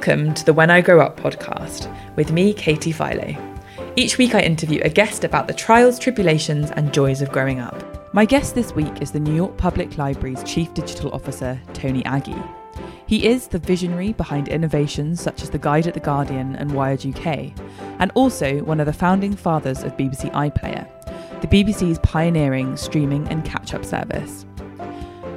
Welcome to the When I Grow Up podcast with me, Katie Philo. Each week I interview a guest about the trials, tribulations, and joys of growing up. My guest this week is the New York Public Library's Chief Digital Officer, Tony Ageh. He is the visionary behind innovations such as the Guide at the Guardian and Wired UK, and also one of the founding fathers of BBC iPlayer, the BBC's pioneering streaming and catch up service.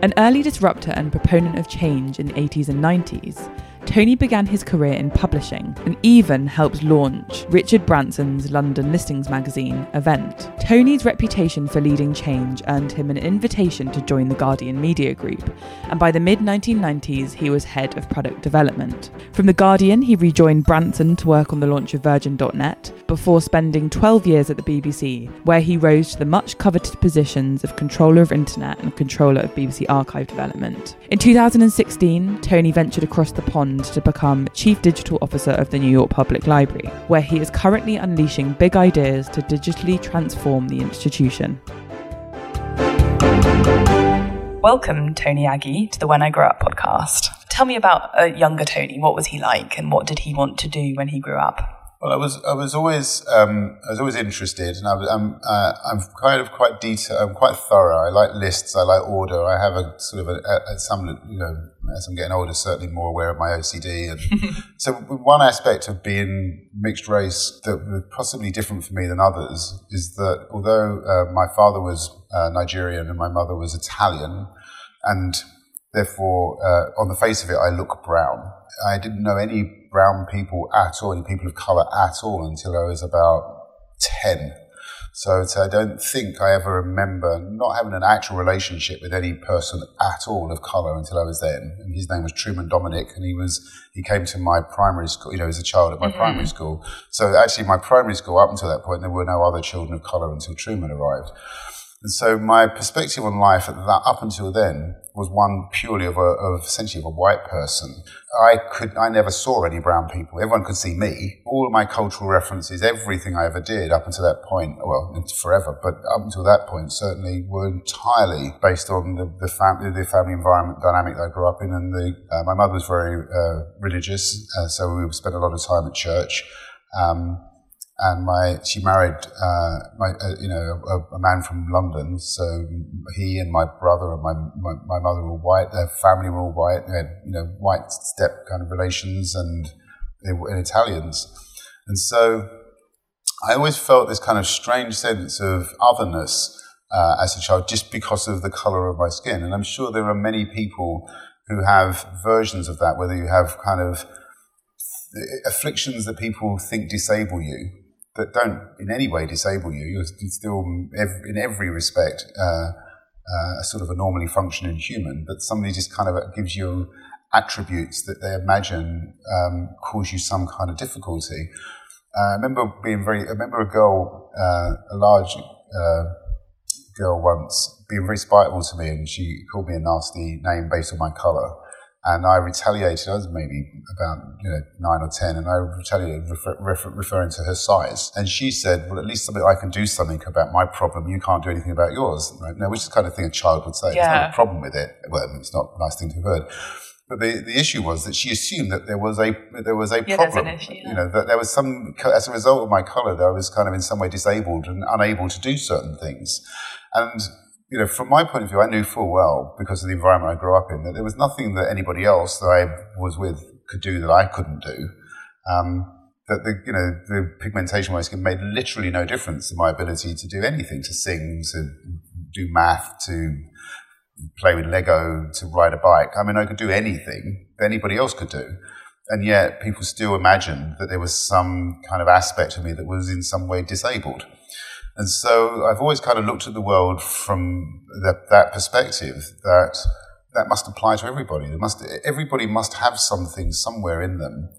An early disruptor and proponent of change in the 80s and 90s, Tony began his career in publishing and even helped launch Richard Branson's London Listings magazine, Event. Tony's reputation for leading change earned him an invitation to join the Guardian Media Group, and by the mid 1990s, he was head of product development. From the Guardian, he rejoined Branson to work on the launch of Virgin.net before spending 12 years at the BBC, where he rose to the much coveted positions of controller of internet and controller of BBC archive development. In 2016, Tony ventured across the pond to become Chief Digital Officer of the New York Public Library, where he is currently unleashing big ideas to digitally transform the institution. Welcome, Tony Ageh, to the When I Grow Up podcast. Tell me about a younger Tony. What was he like, and what did he want to do when he grew up? Well, I was I was always um, I was always interested, and I was, I'm uh, I'm kind of quite detailed. I'm quite thorough. I like lists. I like order. I have a sort of a, a, some you know as I'm getting older, certainly more aware of my OCD. And so one aspect of being mixed race that was possibly different for me than others is that although uh, my father was uh, Nigerian and my mother was Italian, and therefore uh, on the face of it I look brown. I didn't know any brown people at all, any people of colour at all until I was about 10. So, so, I don't think I ever remember not having an actual relationship with any person at all of colour until I was then. And his name was Truman Dominic, and he was he came to my primary school. You know, as a child at my mm-hmm. primary school. So actually, my primary school up until that point, there were no other children of colour until Truman arrived. And so my perspective on life at that, up until then was one purely of, a, of essentially of a white person. I could, I never saw any brown people. Everyone could see me. All of my cultural references, everything I ever did up until that point, well, forever, but up until that point certainly were entirely based on the, the family, the family environment dynamic that I grew up in. And the, uh, my mother was very uh, religious, uh, so we spent a lot of time at church. Um, and my she married uh, my uh, you know a, a, man from London. So he and my brother and my, my, my mother were white. Their family were all white. They had you know white step kind of relations, and they were Italians. And so I always felt this kind of strange sense of otherness uh, as a child, just because of the color of my skin. And I'm sure there are many people who have versions of that, whether you have kind of afflictions that people think disable you that don't in any way disable you. You're still, in every respect, uh, uh, a sort of a normally functioning human, but somebody just kind of gives you attributes that they imagine um, cause you some kind of difficulty. Uh, I remember being very, I remember a girl, uh, a large uh, girl once, being very spiteful to me, and she called me a nasty name based on my colour. And I retaliated, I was maybe about you know, nine or ten, and I retaliated refer, refer, referring to her size. And she said, well, at least I can do something about my problem. You can't do anything about yours. Right? Now, which is the kind of thing a child would say. Yeah. There's not a problem with it. Well, it's not a nice thing to have heard. But the, the issue was that she assumed that there was a there was a yeah, problem. Issue, yeah. You know that there was some as a result of my colour, that I was kind of in some way disabled and unable to do certain things. And you know, from my point of view, I knew full well because of the environment I grew up in that there was nothing that anybody else that I was with could do that I couldn't do. Um, that the you know the pigmentation on my skin made literally no difference in my ability to do anything, to sing, to do math, to play with Lego, to ride a bike. I mean, I could do anything that anybody else could do. And yet people still imagined that there was some kind of aspect of me that was in some way disabled. And so I've always kind of looked at the world from that, that perspective that that must apply to everybody. There must, everybody must have something somewhere in them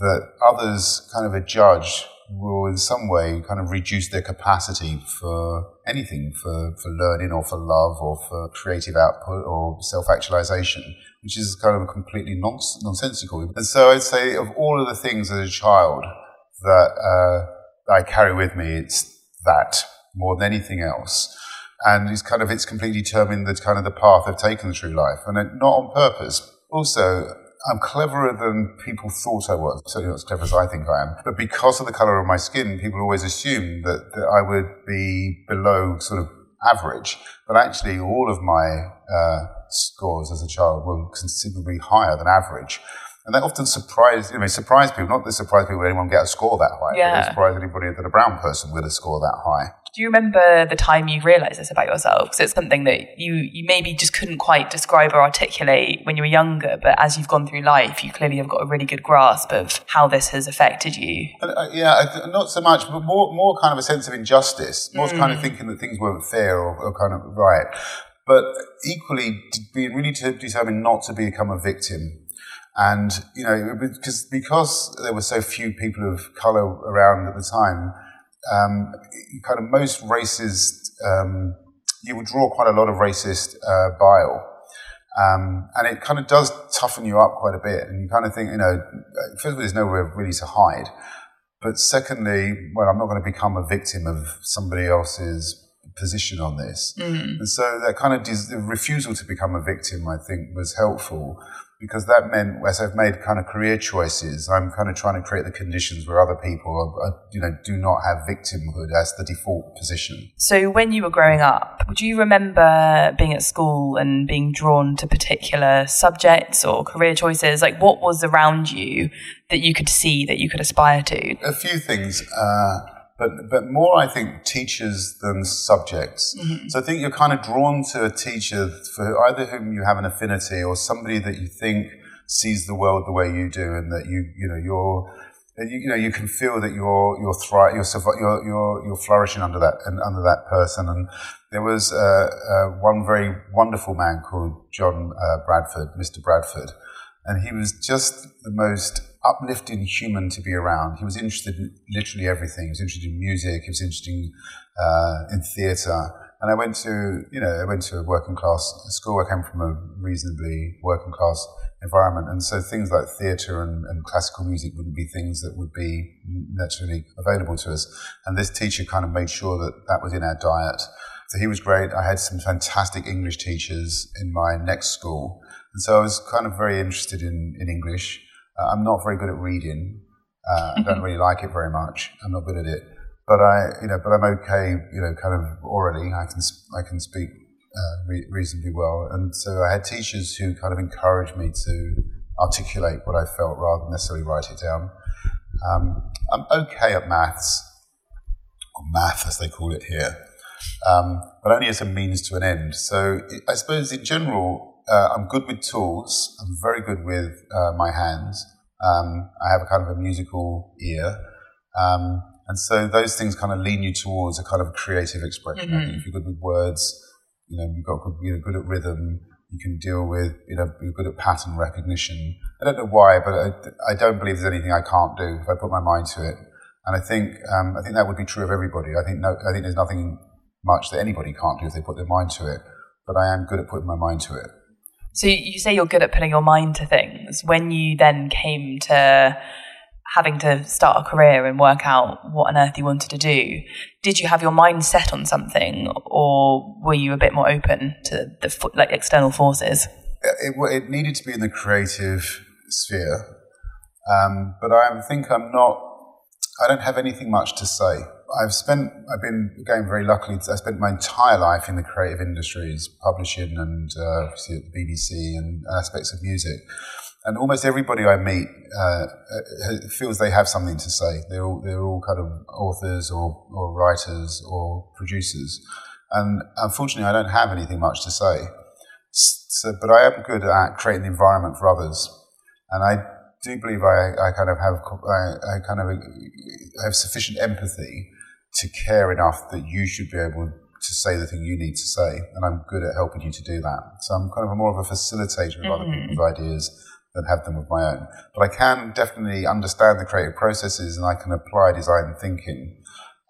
that others kind of adjudge will in some way kind of reduce their capacity for anything, for, for learning or for love or for creative output or self-actualization, which is kind of completely nons- nonsensical. And so I'd say of all of the things as a child that uh, I carry with me, it's that more than anything else. And it's kind of, it's completely determined the kind of the path I've taken through life and not on purpose. Also, I'm cleverer than people thought I was. Certainly not as clever as I think I am. But because of the color of my skin, people always assume that, that I would be below sort of average. But actually, all of my uh, scores as a child were considerably higher than average. And that often surprised, you know, surprised people. Not that surprise people when anyone get a score that high. Yeah. Surprised anybody that a brown person with a score that high. Do you remember the time you realised this about yourself? Because it's something that you, you maybe just couldn't quite describe or articulate when you were younger, but as you've gone through life, you clearly have got a really good grasp of how this has affected you. Uh, yeah, not so much, but more, more kind of a sense of injustice, more mm. kind of thinking that things weren't fair or, or kind of right. But equally, being really determined not to become a victim and, you know, because, because there were so few people of color around at the time, um, kind of most racist, um, you would draw quite a lot of racist uh, bile. Um, and it kind of does toughen you up quite a bit. And you kind of think, you know, first of all, there's nowhere really to hide. But secondly, well, I'm not going to become a victim of somebody else's position on this. Mm. And so that kind of des- refusal to become a victim, I think, was helpful because that meant as I've made kind of career choices, I'm kind of trying to create the conditions where other people, are, are, you know, do not have victimhood as the default position. So when you were growing up, would you remember being at school and being drawn to particular subjects or career choices? Like what was around you that you could see that you could aspire to? A few things. Uh, but but more I think teachers than subjects. Mm-hmm. So I think you're kind of drawn to a teacher for either whom you have an affinity or somebody that you think sees the world the way you do, and that you you know you're. You, you know, you can feel that you're you're, thri- you're, you're you're you're flourishing under that and under that person. And there was uh, uh, one very wonderful man called John uh, Bradford, Mr. Bradford, and he was just the most uplifting human to be around. He was interested in literally everything. He was interested in music. He was interested in, uh, in theatre. And I went to, you know, I went to a working class school. I came from a reasonably working class environment. And so things like theatre and, and, classical music wouldn't be things that would be naturally available to us. And this teacher kind of made sure that that was in our diet. So he was great. I had some fantastic English teachers in my next school. And so I was kind of very interested in, in English. Uh, I'm not very good at reading. Uh, I don't really like it very much. I'm not good at it. But I, you know, but I'm okay, you know, kind of orally. I can, I can speak uh, re- reasonably well. And so I had teachers who kind of encouraged me to articulate what I felt rather than necessarily write it down. Um, I'm okay at maths, or math as they call it here, um, but only as a means to an end. So I suppose in general, uh, I'm good with tools. I'm very good with uh, my hands. Um, I have a kind of a musical ear. Um, and so those things kind of lean you towards a kind of creative expression. Mm-hmm. if you're good with words, you know, you've got good, you're good at rhythm. You can deal with, you know, you're good at pattern recognition. I don't know why, but I, I don't believe there's anything I can't do if I put my mind to it. And I think, um, I think that would be true of everybody. I think no, I think there's nothing much that anybody can't do if they put their mind to it. But I am good at putting my mind to it. So you say you're good at putting your mind to things. When you then came to having to start a career and work out what on earth you wanted to do, did you have your mind set on something, or were you a bit more open to the like external forces? It, it needed to be in the creative sphere, um, but I think I'm not. I don't have anything much to say. I've spent, I've been, again, very luckily, I spent my entire life in the creative industries, publishing and uh, obviously at the BBC and aspects of music. And almost everybody I meet uh, uh, feels they have something to say. They're all, they're all kind of authors or, or writers or producers. And unfortunately, I don't have anything much to say. So, but I am good at creating the environment for others. And I do believe I, I kind of have I, I kind of have sufficient empathy to care enough that you should be able to say the thing you need to say. And I'm good at helping you to do that. So I'm kind of a more of a facilitator of mm-hmm. other people's ideas than have them of my own. But I can definitely understand the creative processes and I can apply design thinking.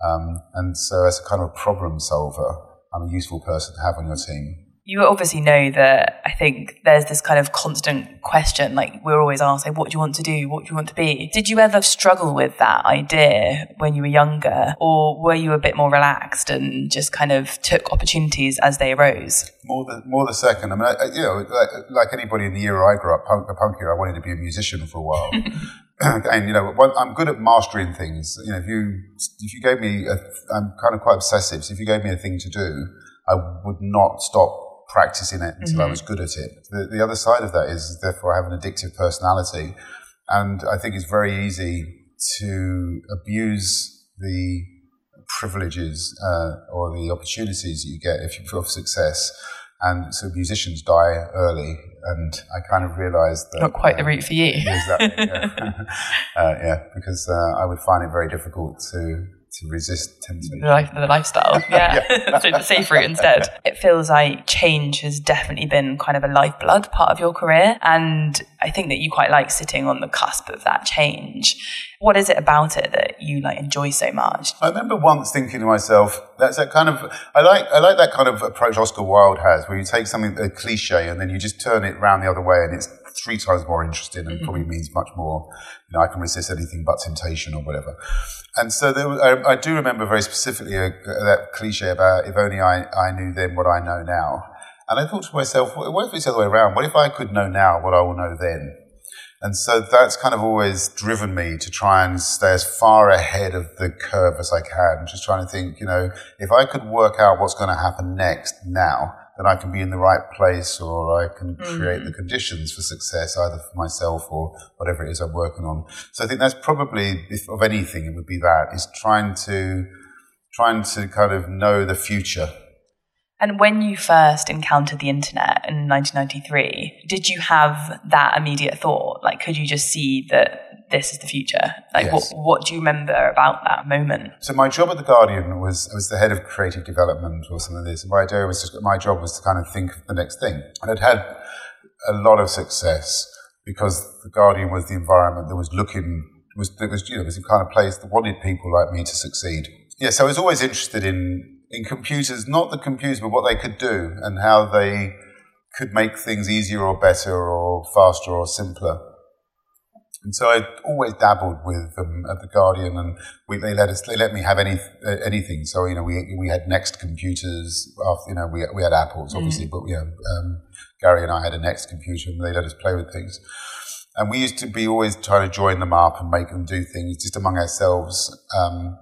Um, and so as a kind of problem solver, I'm a useful person to have on your team. You obviously know that I think there's this kind of constant question, like we're always asked, like, what do you want to do? What do you want to be? Did you ever struggle with that idea when you were younger? Or were you a bit more relaxed and just kind of took opportunities as they arose? More the, more the second. I mean, I, you know, like, like, anybody in the era I grew up, punk, the punk era, I wanted to be a musician for a while. and you know, I'm good at mastering things. You know, if you if you gave me, i am kind of quite obsessive. So if you gave me a thing to do, I would not stop practicing it until mm-hmm. I was good at it. The, the other side of that is, therefore, I have an addictive personality. And I think it's very easy to abuse the privileges uh, or the opportunities that you get if you feel success. And so musicians die early, and I kind of realised that not quite uh, the route for you. Exactly, yeah, uh, yeah because uh, I would find it very difficult to to resist temptation. The, life, the lifestyle, yeah. yeah. so the safe route instead. It feels like change has definitely been kind of a lifeblood part of your career. And I think that you quite like sitting on the cusp of that change. What is it about it that you like enjoy so much? I remember once thinking to myself, that's that kind of I like I like that kind of approach Oscar Wilde has, where you take something a cliche and then you just turn it around the other way and it's three times more interesting and mm-hmm. probably means much more. You know, I can resist anything but temptation or whatever. And so there, I, I, do remember very specifically a, uh, that cliche about if only I, I knew then what I know now. And I thought to myself, what if it's the other way around? What if I could know now what I will know then? And so that's kind of always driven me to try and stay as far ahead of the curve as I can. Just trying to think, you know, if I could work out what's going to happen next now, then I can be in the right place or I can mm-hmm. create the conditions for success either for myself or whatever it is I'm working on. So I think that's probably, if of anything, it would be that is trying to, trying to kind of know the future. And when you first encountered the internet in 1993, did you have that immediate thought? Like, could you just see that this is the future? Like, yes. what, what do you remember about that moment? So my job at the Guardian was I was the head of creative development or something of this. And my idea was just, my job was to kind of think of the next thing, and it had a lot of success because the Guardian was the environment that was looking was that was you know was the kind of place that wanted people like me to succeed. Yeah, so I was always interested in in computers, not the computers, but what they could do and how they could make things easier or better or faster or simpler. And so I always dabbled with them at the Guardian, and we, they let us they let me have any uh, anything. So you know we we had Next computers. After, you know we we had Apples obviously, mm. but you know um, Gary and I had a Next computer, and they let us play with things. And we used to be always trying to join them up and make them do things just among ourselves. Um,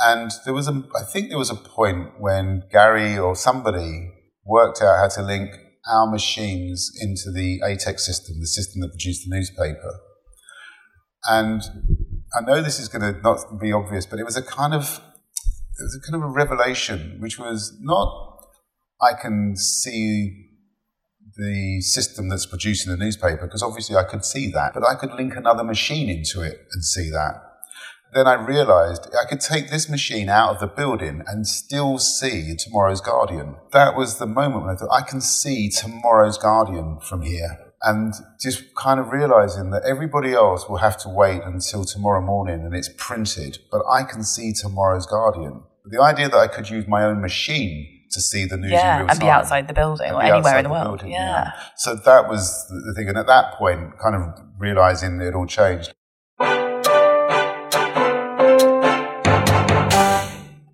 and there was a I think there was a point when Gary or somebody worked out how to link our machines into the ATEX system, the system that produced the newspaper and I know this is going to not be obvious, but it was a kind of it was a kind of a revelation, which was not I can see the system that's producing the newspaper because obviously I could see that, but I could link another machine into it and see that. Then I realized I could take this machine out of the building and still see tomorrow's Guardian. That was the moment when I thought I can see tomorrow's Guardian from here and just kind of realizing that everybody else will have to wait until tomorrow morning and it's printed, but I can see tomorrow's Guardian. The idea that I could use my own machine to see the news yeah, in real and be outside the building or anywhere in the, the world. Building, yeah. yeah. So that was the thing. And at that point, kind of realizing it all changed.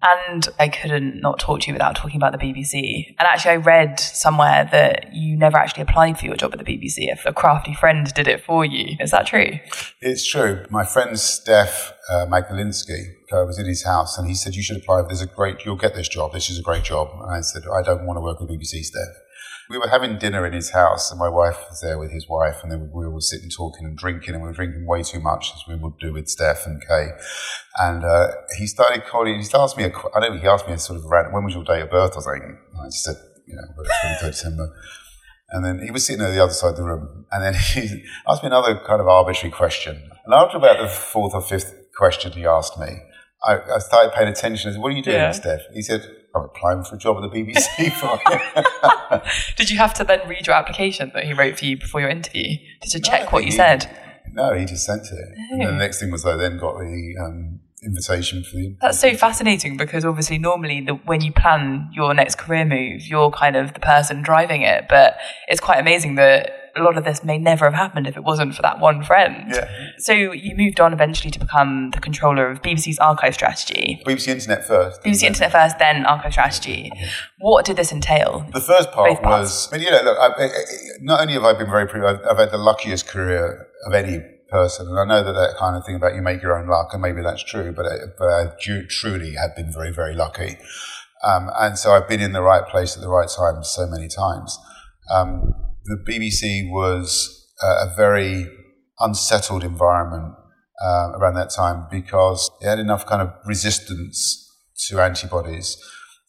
And I couldn't not talk to you without talking about the BBC. And actually, I read somewhere that you never actually applied for your job at the BBC. If a crafty friend did it for you, is that true? It's true. My friend Steph uh, Magdalinsky, I was in his house, and he said, "You should apply. There's a great. You'll get this job. This is a great job." And I said, "I don't want to work at the BBC, Steph." We were having dinner in his house, and my wife was there with his wife, and then we were all sitting talking and drinking, and we were drinking way too much, as we would do with Steph and Kay. And uh, he started calling. He asked me, a, I don't know, he asked me a sort of random, when was your day of birth or something? And I just said, you know, 23rd December. And then he was sitting at the other side of the room, and then he asked me another kind of arbitrary question. And after about the fourth or fifth question he asked me, I, I started paying attention. I said, "What are you doing, yeah. Steph?" He said, I'm applying for a job at the BBC for Did you have to then read your application that he wrote for you before your interview? Did you no, check what you he, said? No, he just sent it. Oh. And the next thing was I then got the um, invitation for the. That's so fascinating because obviously, normally, the, when you plan your next career move, you're kind of the person driving it. But it's quite amazing that a lot of this may never have happened if it wasn't for that one friend. Yeah. So you moved on eventually to become the controller of BBC's archive strategy. BBC Internet first. BBC Internet first, then archive strategy. What did this entail? The first part was, I mean, you know, look, I, I, not only have I been very, I've, I've had the luckiest career of any person, and I know that that kind of thing about you make your own luck, and maybe that's true, but I, but I do, truly have been very, very lucky. Um, and so I've been in the right place at the right time so many times. Um, the BBC was uh, a very unsettled environment uh, around that time because it had enough kind of resistance to antibodies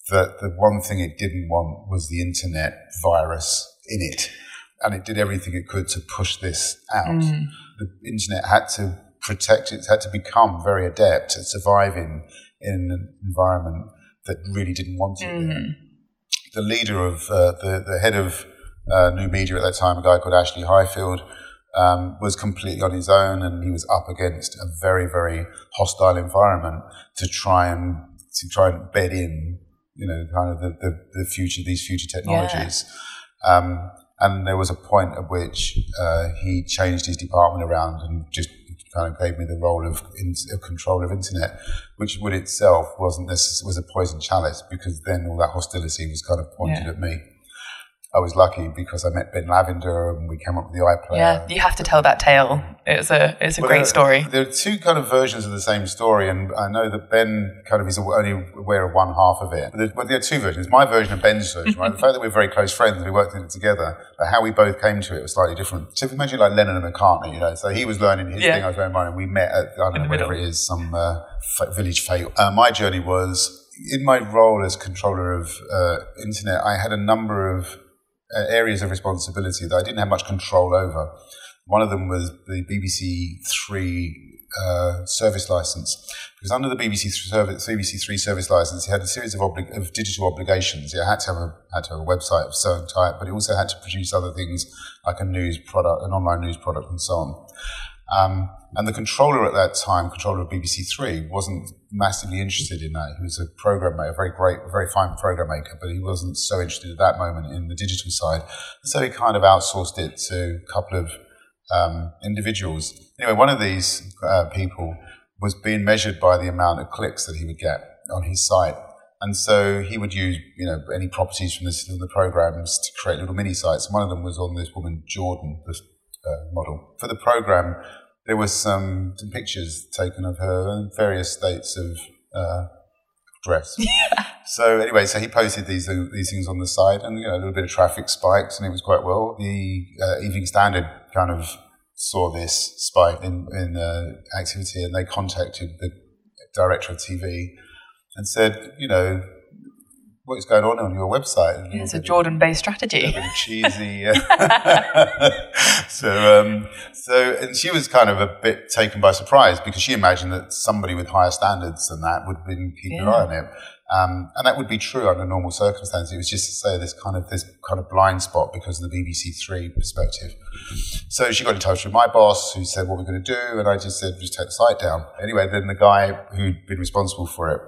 that the one thing it didn't want was the internet virus in it. And it did everything it could to push this out. The internet had to protect it, had to become very adept at surviving in an environment that really didn't want it. there. The leader of, uh, the, the head of uh, new media at that time, a guy called Ashley Highfield, um, was completely on his own and he was up against a very, very hostile environment to try and to try and bed in, you know, kind of the, the, the future, these future technologies. Um, and there was a point at which uh, he changed his department around and just kind of gave me the role of, in, of control of internet, which would itself wasn't this was a poison chalice because then all that hostility was kind of pointed Yeah. at me. I was lucky because I met Ben Lavender and we came up with the iPlayer. Yeah, you have to tell that tale. It's a it's a Well, great there- story. There are two kind of versions of the same story, and I know that Ben kind of is only aware of one half of it. But there, but there are two versions. My version and Ben's version, right? The fact that we're very close friends, we worked in it together, but how we both came to it was slightly different. So if you imagine like Lennon and McCartney, you know, so he was learning his Yeah. thing, I was learning mine, and we met at, I don't the know, whatever middle. it is, some uh, village fete. Uh, my journey was, in my role as controller of uh, internet, I had a number of areas of responsibility that I didn't have much control over. One of them was the BBC Three uh, service license, because under the BBC BBC Three service license, it had a series of, obli- of digital obligations. It had to have a had to have a website of certain type, but it also had to produce other things like a news product, an online news product, and so on. Um, and the controller at that time, controller of BBC Three, wasn't massively interested in that. He was a program maker, a very great, very fine program maker, but he wasn't so interested at that moment in the digital side. So he kind of outsourced it to a couple of um, individuals. Anyway, one of these uh, people was being measured by the amount of clicks that he would get on his site. And so he would use, you know, any properties from, this, from the programs to create little mini sites. One of them was on this woman, Jordan, this uh, model. For the program, there was some, some pictures taken of her in various states of uh, dress. So anyway, so he posted these uh, these things on the site, and you know, a little bit of traffic spikes, and it was quite well. The uh, Evening Standard kind of saw this spike in in uh, activity, and they contacted the director of TV and said, you know, what is going on on your website? It's a Jordan-based strategy. a bit cheesy. so, um, so, and she was kind of a bit taken by surprise because she imagined that somebody with higher standards than that would have been keeping an eye on it. Um, and that would be true under normal circumstances. It was just to say this kind of this kind of blind spot because of the BBC Three perspective. So she got in touch with my boss, who said what we're going to do, and I just said just take the site down. Anyway, then the guy who'd been responsible for it,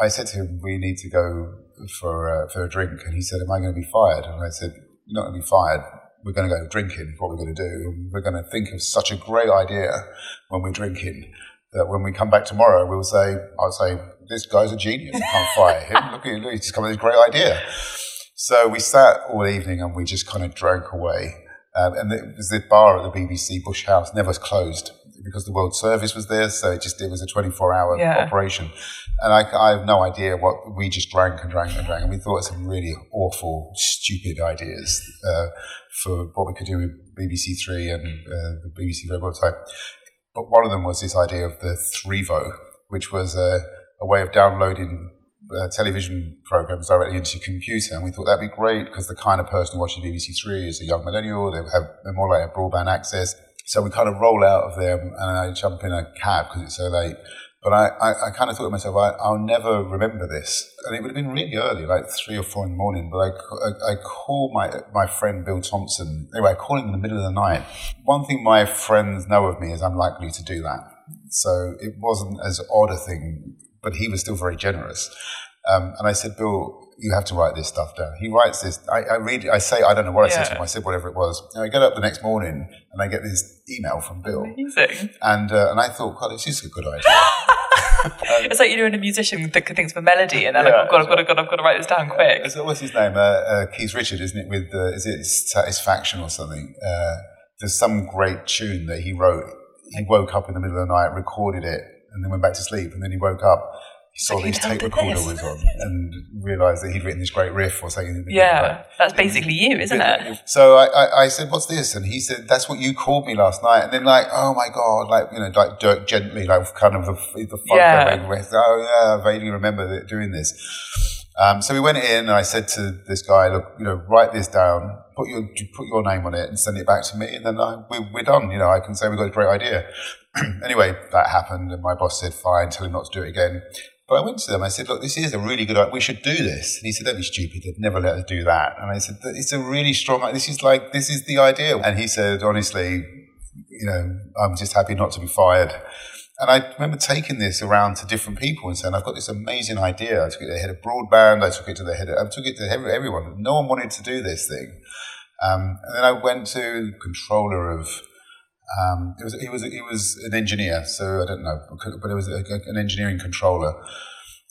I said to him, we need to go for uh, for a drink, and he said, am I going to be fired? And I said, you're not going to be fired. We're going to go drinking. is What we're going to do, we're going to think of such a great idea when we're drinking that when we come back tomorrow, we'll say, I'll say, this guy's a genius. I can't fire him. Look at him. He's just come with this great idea. So we sat all evening and we just kind of drank away. Um, and it was the bar at the BBC Bush House never closed because the World Service was there. So it just, it was a 24 hour Yeah. operation. And I, I have no idea what we just drank and drank and drank. And we thought some really awful, stupid ideas uh, for what we could do with BBC Three and uh, the BBC Red website. But one of them was this idea of the Threevo, which was a, a way of downloading uh, television programs directly into your computer. And we thought that'd be great because the kind of person watching BBC Three is a young millennial. They have they're more like a broadband access. So we kind of roll out of there and I jump in a cab because it's so late. But I, I, I kind of thought to myself, I, I'll never remember this. And it would have been really early, like three or four in the morning. But I, I, I call my, my friend Bill Thompson. Anyway, I call him in the middle of the night. One thing my friends know of me is I'm likely to do that. So it wasn't as odd a thing, but he was still very generous. Um, and I said, Bill, you have to write this stuff down. He writes this. I, I read. I say, I don't know what I said to him. I said whatever it was. And I get up the next morning and I get this email from Bill. Amazing. And uh, and I thought, God, this is a good idea. it's like you're in a musician that thinks of a melody and they're yeah, like, oh, God, I've got, to, God, I've got to write this down quick. So what's his name? Uh, uh, Keith Richard, isn't it? With uh, is it Satisfaction or something? Uh, there's some great tune that he wrote. He woke up in the middle of the night, recorded it, and then went back to sleep. And then he woke up saw his tape recorder this. was on and realised that he'd written this great riff or something. Yeah, that's basically you, isn't it? So I, I, I, said, "What's this?" And he said, "That's what you called me last night." And then like, oh my god, like you know, like Dirk Gently, like kind of the, the funk yeah. Oh yeah, I vaguely remember doing this. Um, so we went in, and I said to this guy, "Look, you know, write this down, put your put your name on it, and send it back to me, and then I, we, we're done. You know, I can say we got a great idea." anyway, that happened, and my boss said, "Fine, tell him not to do it again." But I went to them. I said, "Look, this is a really good. idea. We should do this." And he said, "Don't be stupid. They'd never let us do that." And I said, "It's a really strong. This is like this is the idea." And he said, "Honestly, you know, I'm just happy not to be fired." And I remember taking this around to different people and saying, "I've got this amazing idea." I took it to the head of broadband. I took it to the head. Of, I took it to everyone. No one wanted to do this thing. Um, and then I went to the controller of um, it was he was he was an engineer, so I don't know, but it was a, an engineering controller.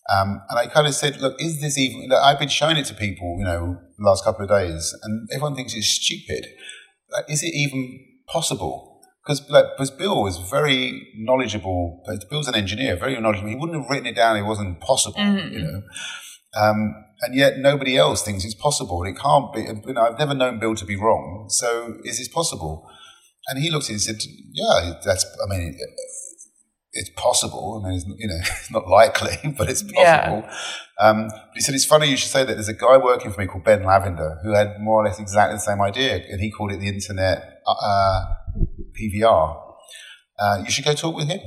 Um, and I kind of said, look, is this even? I've been showing it to people, you know, the last couple of days, and everyone thinks it's stupid. Like, is it even possible? Because like, because Bill was very knowledgeable. Bill's an engineer, very knowledgeable. He wouldn't have written it down. It wasn't possible, mm-hmm. you know. Um, and yet nobody else thinks it's possible. And it can't be. You know, I've never known Bill to be wrong. So is this possible? And he looked at it and said, "Yeah, that's. I mean, it's possible. I mean, it's, you know, it's not likely, but it's possible." Yeah. Um, but he said, "It's funny you should say that. There's a guy working for me called Ben Lavender who had more or less exactly the same idea, and he called it the Internet uh, PVR. Uh, you should go talk with him."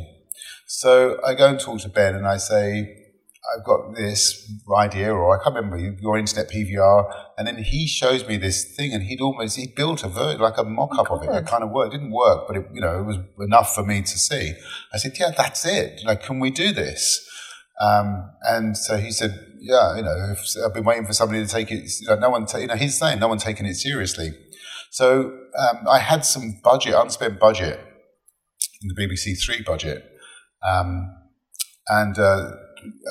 So I go and talk to Ben, and I say, I've got this idea, or I can't remember your internet PVR, and then he shows me this thing, and he'd almost he built a ver- like a mock-up of it. It kind of worked. It didn't work, but it, you know it was enough for me to see. I said, "Yeah, that's it. Like, can we do this?" Um, and so he said, "Yeah, you know, I've been waiting for somebody to take it. You know, no one, ta- you know, he's saying no one taking it seriously." So um, I had some budget, unspent budget in the BBC Three budget, um, and. Uh,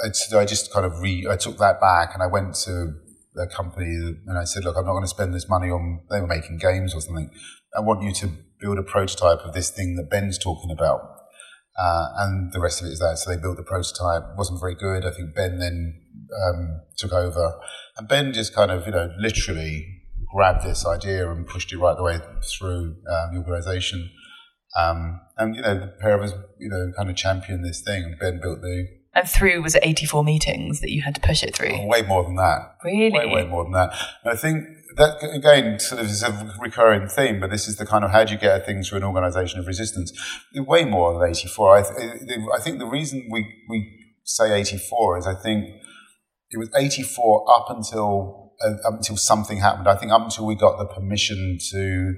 I, I just kind of re, I took that back and I went to the company and I said, look, I'm not going to spend this money on, they were making games or something. I want you to build a prototype of this thing that Ben's talking about. Uh, and the rest of it is that. So they built the prototype. It wasn't very good. I think Ben then um, took over. And Ben just kind of, you know, literally grabbed this idea and pushed it right the way through um, the organization. Um, and, you know, the pair of us, you know, kind of championed this thing. And Ben built the and through was it 84 meetings that you had to push it through? way more than that. Really? Way, way more than that. And I think that, again, sort of is a recurring theme, but this is the kind of how do you get things through an organization of resistance? Way more than 84. I, th- I think the reason we, we say 84 is I think it was 84 up until, uh, up until something happened. I think up until we got the permission to,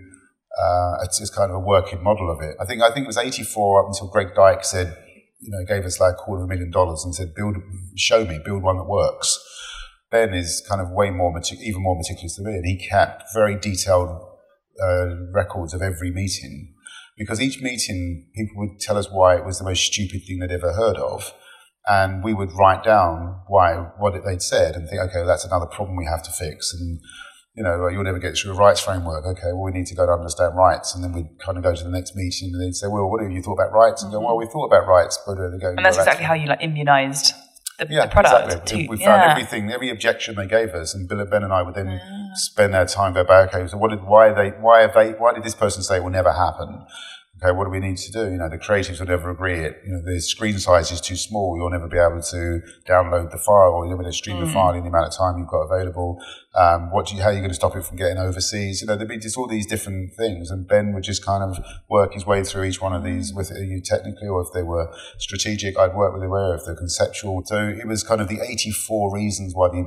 uh, it's, it's kind of a working model of it. I think, I think it was 84 up until Greg Dyke said, you know, gave us like a quarter of a million dollars and said, build, show me, build one that works. Ben is kind of way more, even more meticulous than me, and he kept very detailed uh, records of every meeting because each meeting people would tell us why it was the most stupid thing they'd ever heard of, and we would write down why what they'd said and think, okay, well, that's another problem we have to fix, and you know, you'll never get through a rights framework. Okay, well, we need to go to understand rights. And then we kind of go to the next meeting and they'd say, well, what have you thought about rights? And mm-hmm. go, well, we thought about rights, but uh, they go, and that's exactly how you like immunized the, yeah, the product. Exactly. We, we found yeah. everything, every objection they gave us, and Bill, Ben and I would then yeah. spend our time go back. Okay, so what did, why they, why have they, why did this person say it will never happen? Okay, what do we need to do? You know, the creatives will never agree it. You know, the screen size is too small. You'll never be able to download the file or you'll never stream mm. the file in the amount of time you've got available. Um, what do you, how are you going to stop it from getting overseas? You know, there'd be just all these different things. And Ben would just kind of work his way through each one of these with you technically or if they were strategic, I'd work with them where if they're conceptual. So it was kind of the 84 reasons why the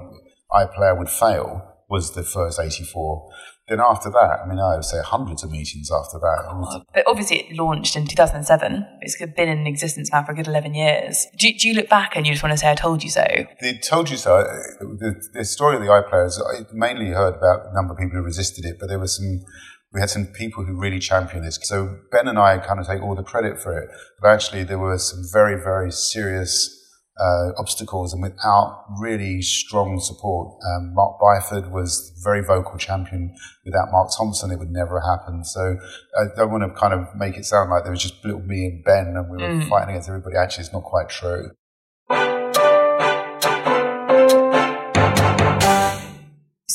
iPlayer would fail was the first 84. Then after that, I mean, I would say hundreds of meetings after that. But obviously, it launched in 2007. It's been in existence now for a good 11 years. Do, do you look back and you just want to say, I told you so? The told you so. The, the story of the iPlayers, I mainly heard about a number of people who resisted it, but there were some we had some people who really championed this. So Ben and I kind of take all the credit for it, but actually there were some very, very serious uh, obstacles, and without really strong support, um, Mark Byford was very vocal champion. Without Mark Thompson, it would never happen. So I don't want to kind of make it sound like there was just little me and Ben, and we were mm. fighting against everybody. Actually, it's not quite true.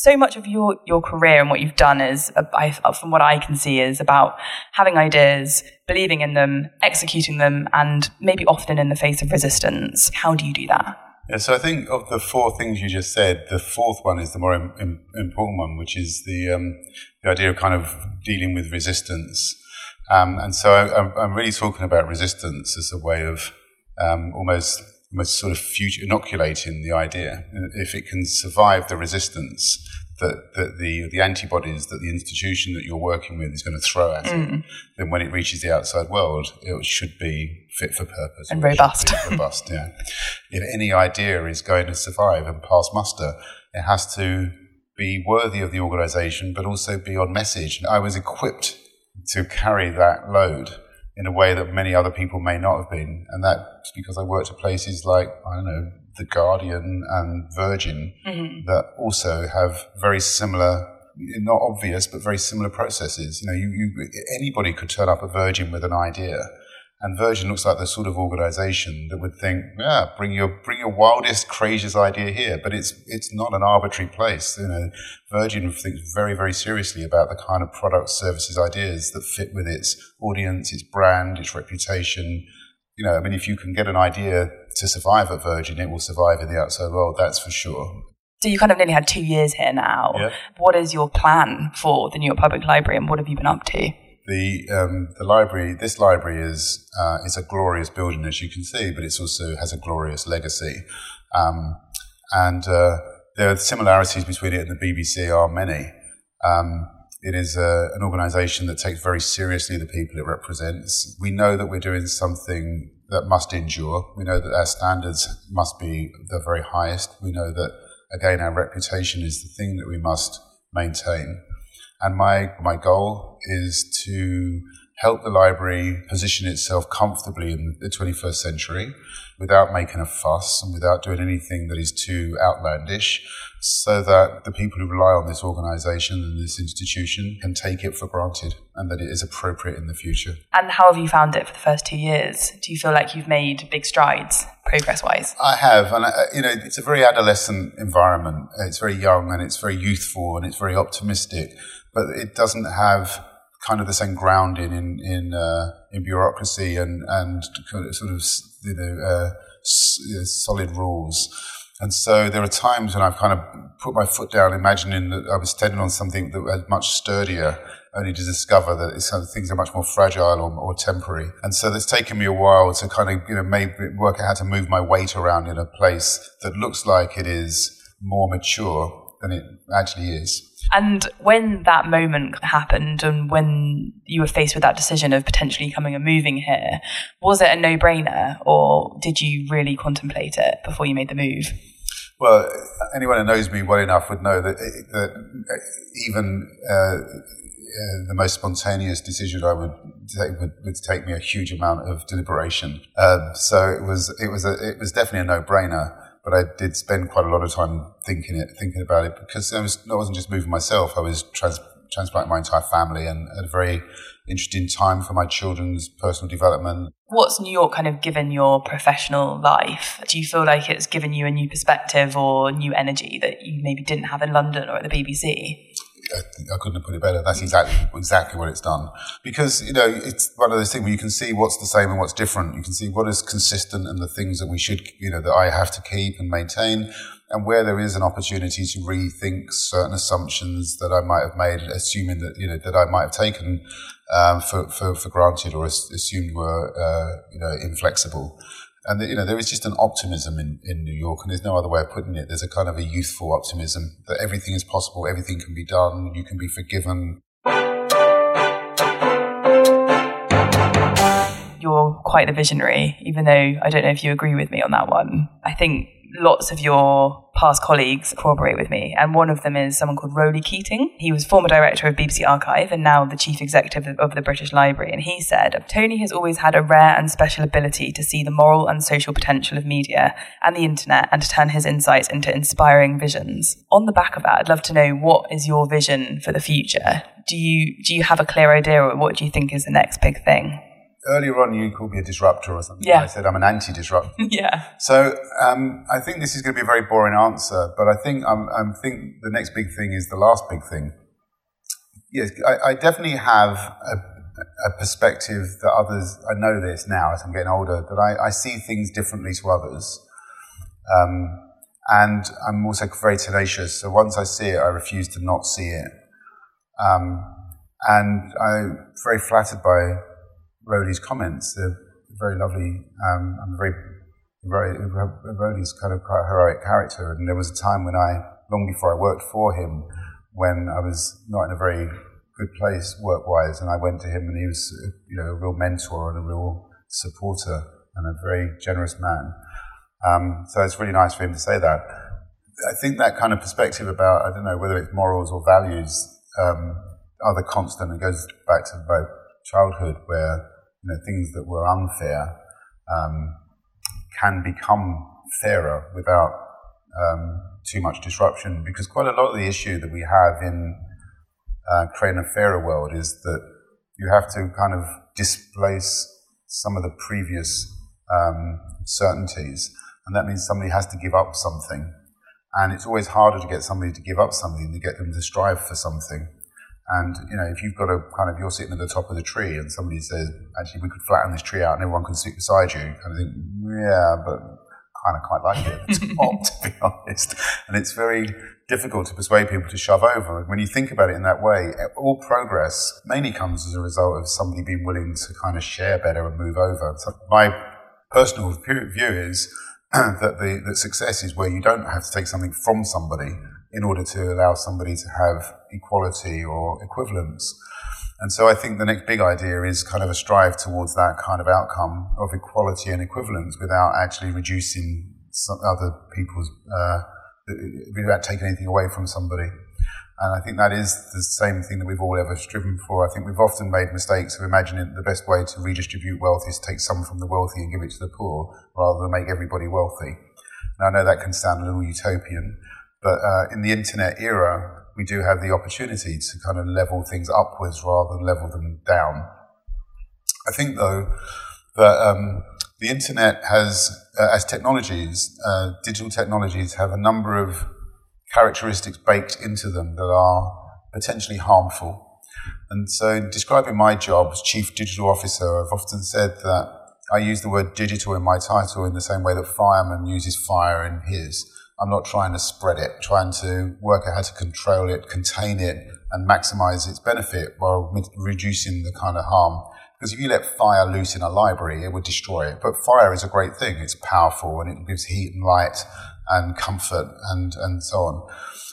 So much of your, your career and what you've done is, uh, from what I can see, is about having ideas, believing in them, executing them, and maybe often in the face of resistance. How do you do that? Yeah, so I think of the four things you just said, the fourth one is the more Im- important one, which is the um, the idea of kind of dealing with resistance. Um, and so I, am really talking about resistance as a way of um, almost almost sort of future inoculating the idea. If it can survive the resistance that, that the the antibodies that the institution that you're working with is going to throw at mm. it, then when it reaches the outside world, it should be fit for purpose and robust. robust, yeah. If any idea is going to survive and pass muster, it has to be worthy of the organisation, but also be on message. And I was equipped to carry that load in a way that many other people may not have been. And that's because I worked at places like, I don't know, The Guardian and Virgin mm-hmm. that also have very similar, not obvious, but very similar processes. You know, you, you, anybody could turn up at Virgin with an idea and Virgin looks like the sort of organization that would think, yeah, bring your bring your wildest, craziest idea here. But it's it's not an arbitrary place. You know, Virgin thinks very, very seriously about the kind of products, services, ideas that fit with its audience, its brand, its reputation. You know, I mean, if you can get an idea to survive at Virgin, it will survive in the outside world. That's for sure. So you kind of nearly had two years here now. Yeah. What is your plan for the New York Public Library, and what have you been up to? The um, the library, this library is uh, is a glorious building, as you can see, but it also has a glorious legacy, um, and uh, are similarities between it and the BBC are many. Um, it is a, an organisation that takes very seriously the people it represents. We know that we're doing something that must endure. We know that our standards must be the very highest. We know that again our reputation is the thing that we must maintain. And my, my goal is to help the library position itself comfortably in the 21st century without making a fuss and without doing anything that is too outlandish so that the people who rely on this organization and this institution can take it for granted and that it is appropriate in the future. And how have you found it for the first two years? Do you feel like you've made big strides progress wise? I have. And, I, you know, it's a very adolescent environment. It's very young and it's very youthful and it's very optimistic but it doesn't have kind of the same grounding in in uh, in bureaucracy and and sort of you know, uh, solid rules. And so there are times when I've kind of put my foot down, imagining that I was standing on something that was much sturdier, only to discover that some things are much more fragile or, or, temporary. And so it's taken me a while to kind of, you know, maybe work out how to move my weight around in a place that looks like it is more mature than it actually is. And when that moment happened and when you were faced with that decision of potentially coming and moving here, was it a no brainer or did you really contemplate it before you made the move? Well, anyone who knows me well enough would know that, that even uh, uh, the most spontaneous decision I would take would, would, take me a huge amount of deliberation. Um, so it was it was a, it was definitely a no brainer but I did spend quite a lot of time thinking it, thinking about it because I was I wasn't just moving myself. I was trans, transplanting my entire family, and at a very interesting time for my children's personal development. What's New York kind of given your professional life? Do you feel like it's given you a new perspective or new energy that you maybe didn't have in London or at the BBC? I, I, couldn't have put it better. That's exactly exactly what it's done. Because you know, it's one of those things where you can see what's the same and what's different. You can see what is consistent and the things that we should, you know, that I have to keep and maintain, and where there is an opportunity to rethink certain assumptions that I might have made, assuming that you know that I might have taken um, for, for, for granted or assumed were uh, you know inflexible. And you know there is just an optimism in, in New York, and there's no other way of putting it. There's a kind of a youthful optimism that everything is possible, everything can be done, you can be forgiven. You're quite the visionary, even though I don't know if you agree with me on that one. I think lots of your past colleagues corroborate with me. And one of them is someone called Roly Keating. He was former director of BBC Archive and now the chief executive of the British Library. And he said, Tony has always had a rare and special ability to see the moral and social potential of media and the internet and to turn his insights into inspiring visions. On the back of that, I'd love to know what is your vision for the future? Do you, do you have a clear idea or what do you think is the next big thing? Earlier on you called me a disruptor or something. Yeah. I said I'm an anti-disruptor. yeah. So um, I think this is going to be a very boring answer, but I think I'm, I'm think the next big thing is the last big thing. Yes, I, I definitely have a, a, perspective that others. I know this now as I'm getting older that I, I see things differently to others. Um, and I'm also very tenacious. So once I see it, I refuse to not see it. Um, and I'm very flattered by Roly's comments. They're very lovely. Um, I'm very, very, Roly's kind of quite heroic character. And there was a time when I, long before I worked for him, when I was not in a very good place work-wise, and I went to him, and he was, you know, a real mentor and a real supporter and a very generous man. Um, so it's really nice for him to say that. I think that kind of perspective about, I don't know, whether it's morals or values, um, are the constant. It goes back to both childhood, where you know, things that were unfair um, can become fairer without um, too much disruption. Because quite a lot of the issue that we have in uh, creating a fairer world is that you have to kind of displace some of the previous um, certainties, and that means somebody has to give up something. And it's always harder to get somebody to give up something than to get them to strive for something. And you know, if you've got a kind of you're sitting at the top of the tree and somebody says, actually, we could flatten this tree out and everyone can sit beside you, kind of think, yeah, but kind of quite like it at the top, to be honest. And it's very difficult to persuade people to shove over. And when you think about it in that way, all progress mainly comes as a result of somebody being willing to kind of share better and move over. So my personal view is that the that success is where you don't have to take something from somebody in order to allow somebody to have equality or equivalence. And so I think the next big idea is kind of a strive towards that kind of outcome of equality and equivalence without actually reducing other people's, uh, without taking anything away from somebody. And I think that is the same thing that we've all ever striven for. I think we've often made mistakes of imagining the best way to redistribute wealth is to take some from the wealthy and give it to the poor rather than make everybody wealthy. Now, I know that can sound a little utopian, but uh, in the internet era, we do have the opportunity to kind of level things upwards rather than level them down. I think, though, that um, the internet has, uh, as technologies, uh, digital technologies have a number of characteristics baked into them that are potentially harmful. And so, in describing my job as Chief Digital Officer, I've often said that I use the word digital in my title in the same way that fireman uses fire in his. I'm not trying to spread it, trying to work out how to control it, contain it, and maximize its benefit while reducing the kind of harm. Because if you let fire loose in a library, it would destroy it. But fire is a great thing. It's powerful and it gives heat and light and comfort and, and so on.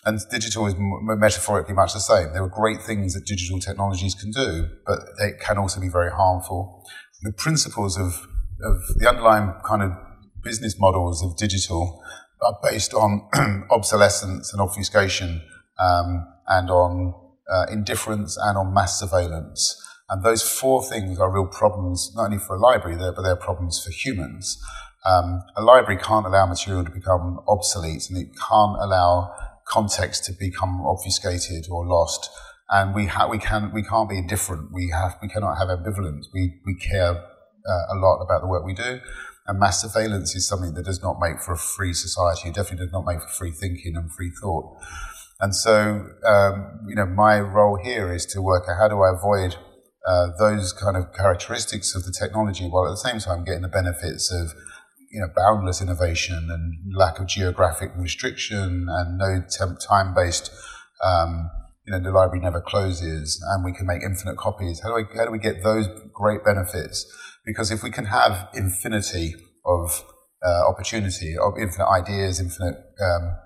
And digital is metaphorically much the same. There are great things that digital technologies can do, but it can also be very harmful. The principles of, of the underlying kind of business models of digital are based on obsolescence and obfuscation um, and on uh, indifference and on mass surveillance. And those four things are real problems, not only for a library, but they're problems for humans. Um, a library can't allow material to become obsolete and it can't allow context to become obfuscated or lost. And we, ha- we, can, we can't be indifferent. We, have, we cannot have ambivalence. We, we care uh, a lot about the work we do. And mass surveillance is something that does not make for a free society. It definitely does not make for free thinking and free thought. And so, um, you know, my role here is to work out how do I avoid uh, those kind of characteristics of the technology while at the same time getting the benefits of, you know, boundless innovation and lack of geographic restriction and no temp- time-based, um, you know, the library never closes and we can make infinite copies. How do, how do we get those great benefits? Because if we can have infinity of uh, opportunity, of infinite ideas, infinite um,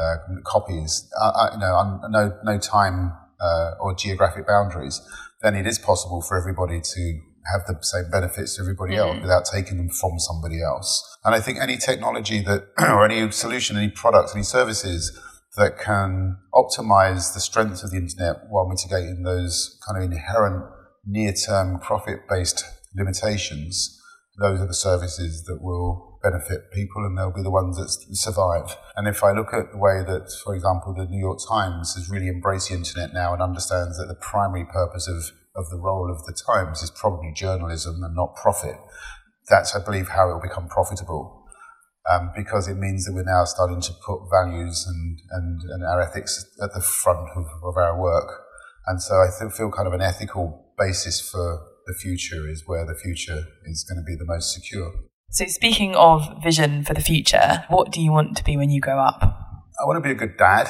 uh, copies, uh, uh you know, no, no time uh, or geographic boundaries, then it is possible for everybody to have the same benefits to everybody mm-hmm. else without taking them from somebody else. And I think any technology that, or any solution, any product, any services that can optimize the strength of the internet while mitigating those kind of inherent near-term profit-based limitations, those are the services that will benefit people and they'll be the ones that survive. And if I look at the way that, for example, the New York Times has really embraced the internet now and understands that the primary purpose of, of the role of the Times is probably journalism and not profit, that's, I believe, how it will become profitable. Um, because it means that we're now starting to put values and, and, and our ethics at the front of, of our work. And so I feel kind of an ethical basis for the future is where the future is going to be the most secure. So, speaking of vision for the future, what do you want to be when you grow up? I want to be a good dad.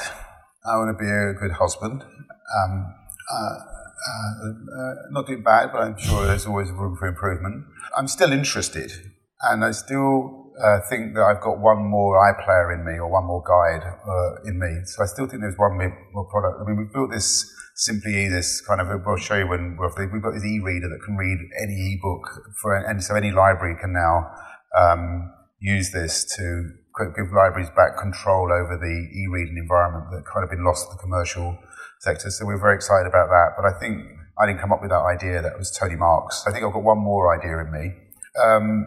I want to be a good husband. Um, uh, uh, uh, not doing bad, but I'm sure there's always room for improvement. I'm still interested, and I still uh, think that I've got one more iPlayer in me or one more guide uh, in me. So I still think there's one more product. I mean, we've built this simply this kind of, we'll show you when we've got this e-reader that can read any e-book for, and so any library can now um, use this to give libraries back control over the e-reading environment that kind of been lost to the commercial sector. So we're very excited about that. But I think I didn't come up with that idea. That was Tony Marks. I think I've got one more idea in me. Um,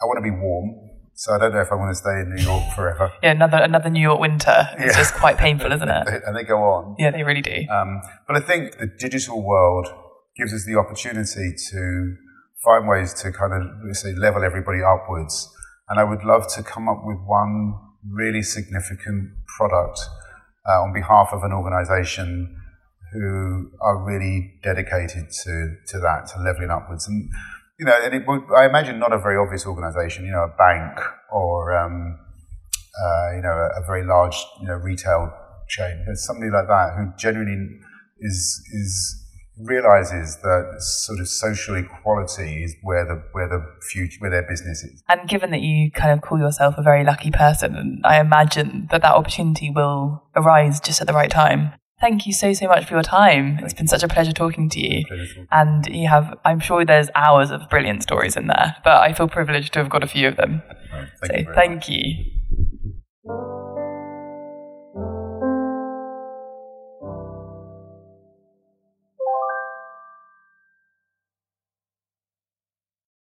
I want to be warm. So I don't know if I want to stay in New York forever. Yeah, another another New York winter. It's yeah. just quite painful, isn't it? and they go on. Yeah, they really do. Um, but I think the digital world gives us the opportunity to find ways to kind of say level everybody upwards. And I would love to come up with one really significant product uh, on behalf of an organization who are really dedicated to, to that, to leveling upwards. And, you know, and it would, I imagine not a very obvious organization, you know, a bank or, um, uh, you know, a, a, very large, you know, retail chain. It's somebody like that who genuinely is, is realizes that sort of social equality is where the where the future where their business is. And given that you kind of call yourself a very lucky person, I imagine that that opportunity will arise just at the right time. Thank you so so much for your time. It's been such a pleasure talking to you. And you have I'm sure there's hours of brilliant stories in there, but I feel privileged to have got a few of them. Right, thank so you thank much. you.